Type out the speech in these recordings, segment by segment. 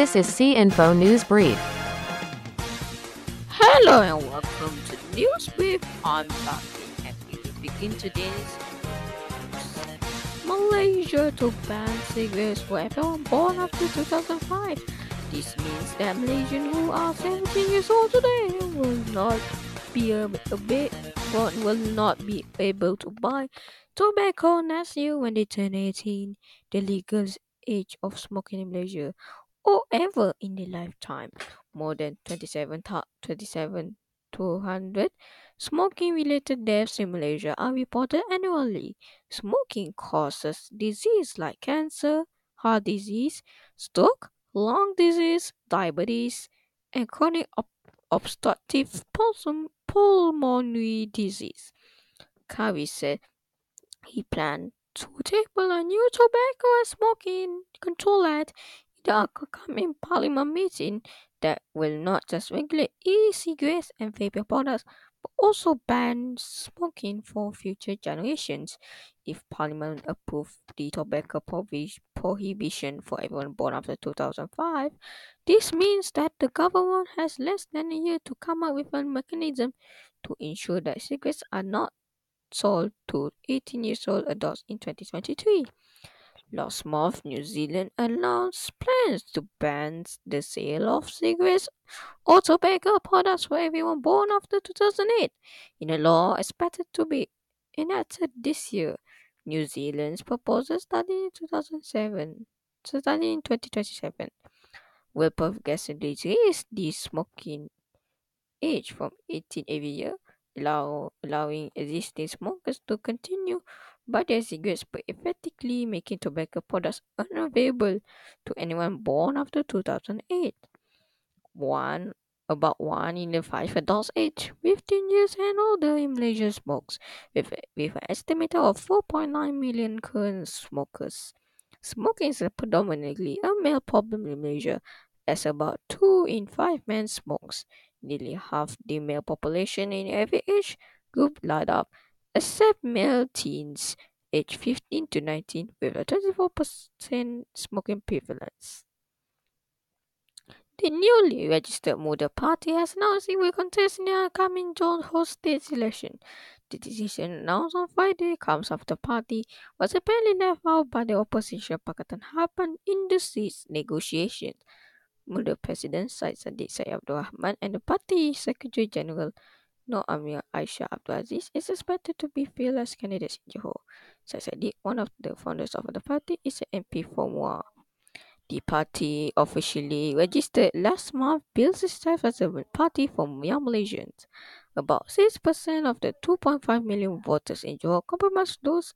This is C Info News Brief. Hello and welcome to News Brief. I'm Dr. and will begin today's Malaysia to ban cigarettes for everyone born after 2005. This means that Malaysians who are 17 years old today will not be a, a bit, will not be able to buy tobacco next year when they turn 18. The legal age of smoking in Malaysia or ever in their lifetime. More than 27, 27 200 smoking related deaths in Malaysia are reported annually. Smoking causes disease like cancer, heart disease, stroke, lung disease, diabetes, and chronic ob- obstructive pulmonary disease. Kavi said he planned to table a new tobacco and smoking control act the upcoming parliament meeting that will not just regulate e-cigarettes and vapor products, but also ban smoking for future generations. If Parliament approves the tobacco prohibition for everyone born after 2005, this means that the government has less than a year to come up with a mechanism to ensure that cigarettes are not sold to 18 years old adults in 2023. Last month, New Zealand announced plans to ban the sale of cigarettes or tobacco products for everyone born after 2008 in a law expected to be enacted this year. New Zealand's proposal starting in 2007, starting in 2027, will progressively raise the smoking age from 18 every year allow, allowing existing smokers to continue buy their cigarettes but effectively making tobacco products unavailable to anyone born after 2008. One about one in the five adults aged 15 years and older in Malaysia smokes, with, with an estimate of 4.9 million current smokers. Smoking is predominantly a male problem in Malaysia, as about 2 in 5 men smokes. Nearly half the male population in every age group light up, except male teens aged 15 to 19 with a 24% smoking prevalence. The newly registered Muda Party has announced it will contest in the upcoming Johor State election. The decision announced on Friday comes after the party was apparently left out by the opposition Pakatan Harapan in the seats negotiations. Muda President Syed Saddiq Syed Abdul Rahman and the party Secretary General Nur Amira Aisya Abdul Aziz is expected to be fearless candidates in Johor. Syed Saddiq, one of the founders of the party, is an MP for Muar. The party officially registered last month bills itself as a party for young Malaysians. About 6% of the 2.5 million voters in Johor comprise those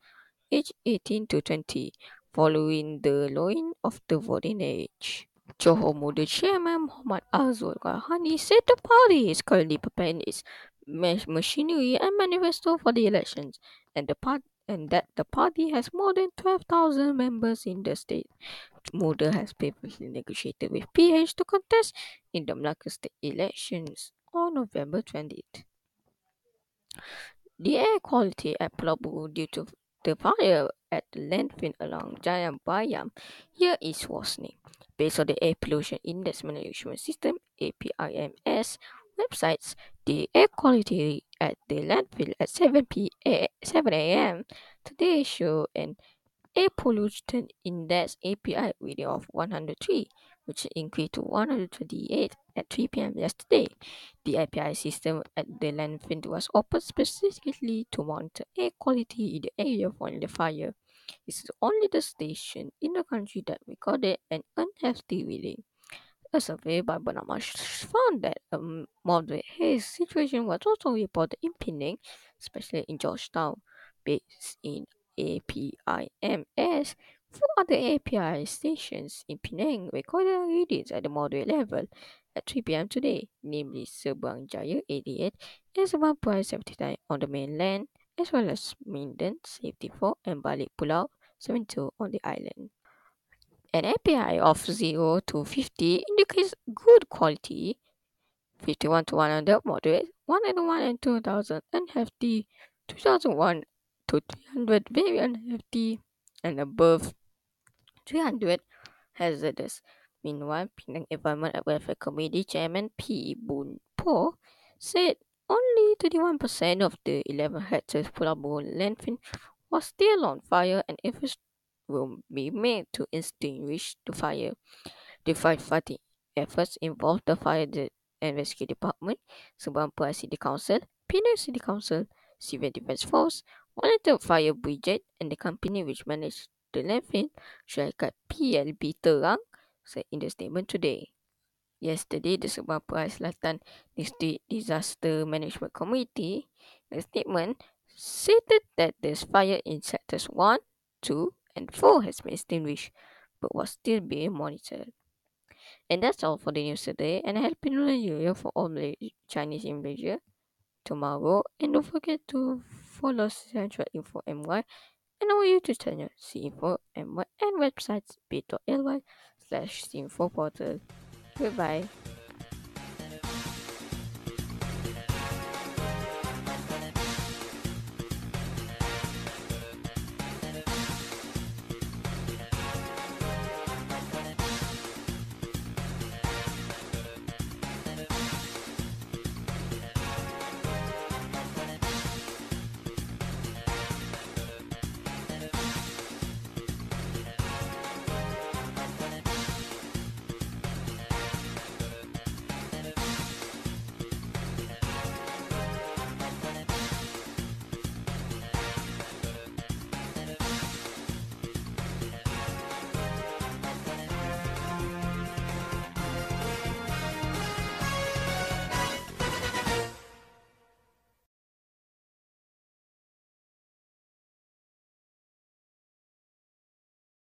aged 18 to 20, following the lowering of the voting age. Johor Muda Chairman Muhammad Azul Rahani said the party is currently preparing its machinery and manifesto for the elections, and the part and that the party has more than 12,000 members in the state. Muda has previously negotiated with PH to contest in the Malacca state elections on November 20th. The air quality at Pulau due to the fire at the landfill along Jalan Byram here is worsening. Based on the Air Pollution Index Management System APIMS websites, the air quality at the landfill at 7 p.m. 7 a.m. today show an air pollution index API reading of 103, which increased to 128 at 3 p.m. yesterday. The API system at the landfill was opened specifically to monitor air quality in the area following the fire. This is only the station in the country that recorded an unhealthy reading. A survey by Bernama found that a moderate haze situation was also reported in Penang, especially in Georgetown, based in APIMS. Four other API stations in Penang recorded readings at the moderate level at 3 p.m. today, namely Seberang Jaya 88 and Seberang Perai 79 on the mainland, as well as Minden 74 and Balik Pulau 72 on the island. An API of 0 to 50 indicates good quality, 51 to 100 moderate, 101 and 2000 unhealthy, 2001 to 300 very unhealthy, and above 300 hazardous. Meanwhile, Penang Environment and Welfare Committee Chairman Phee Boon Poh said only 31% of the 11 hectares Pulau Burung landfill was still on fire and efforts will be made to extinguish the fire. The firefighting efforts involved the Fire and Rescue Department, Seberang Perai City Council, Penang City Council, Civil Defence Force, Volunteer Fire Brigade and the company which managed the landfill, syarikat PLB Terang, said in the statement today. Yesterday, the Seberang Perai Selatan District Disaster Management Committee, the statement stated that the fire in sectors 1, 2, and 4 has been extinguished, but was still being monitored. And that's all for the news today, and I a happy new year for all the Chinese in Malaysia tomorrow. And don't forget to follow Central Info MY and our YouTube channel, CInfo MY, and websites bit.ly slash info portal. Goodbye.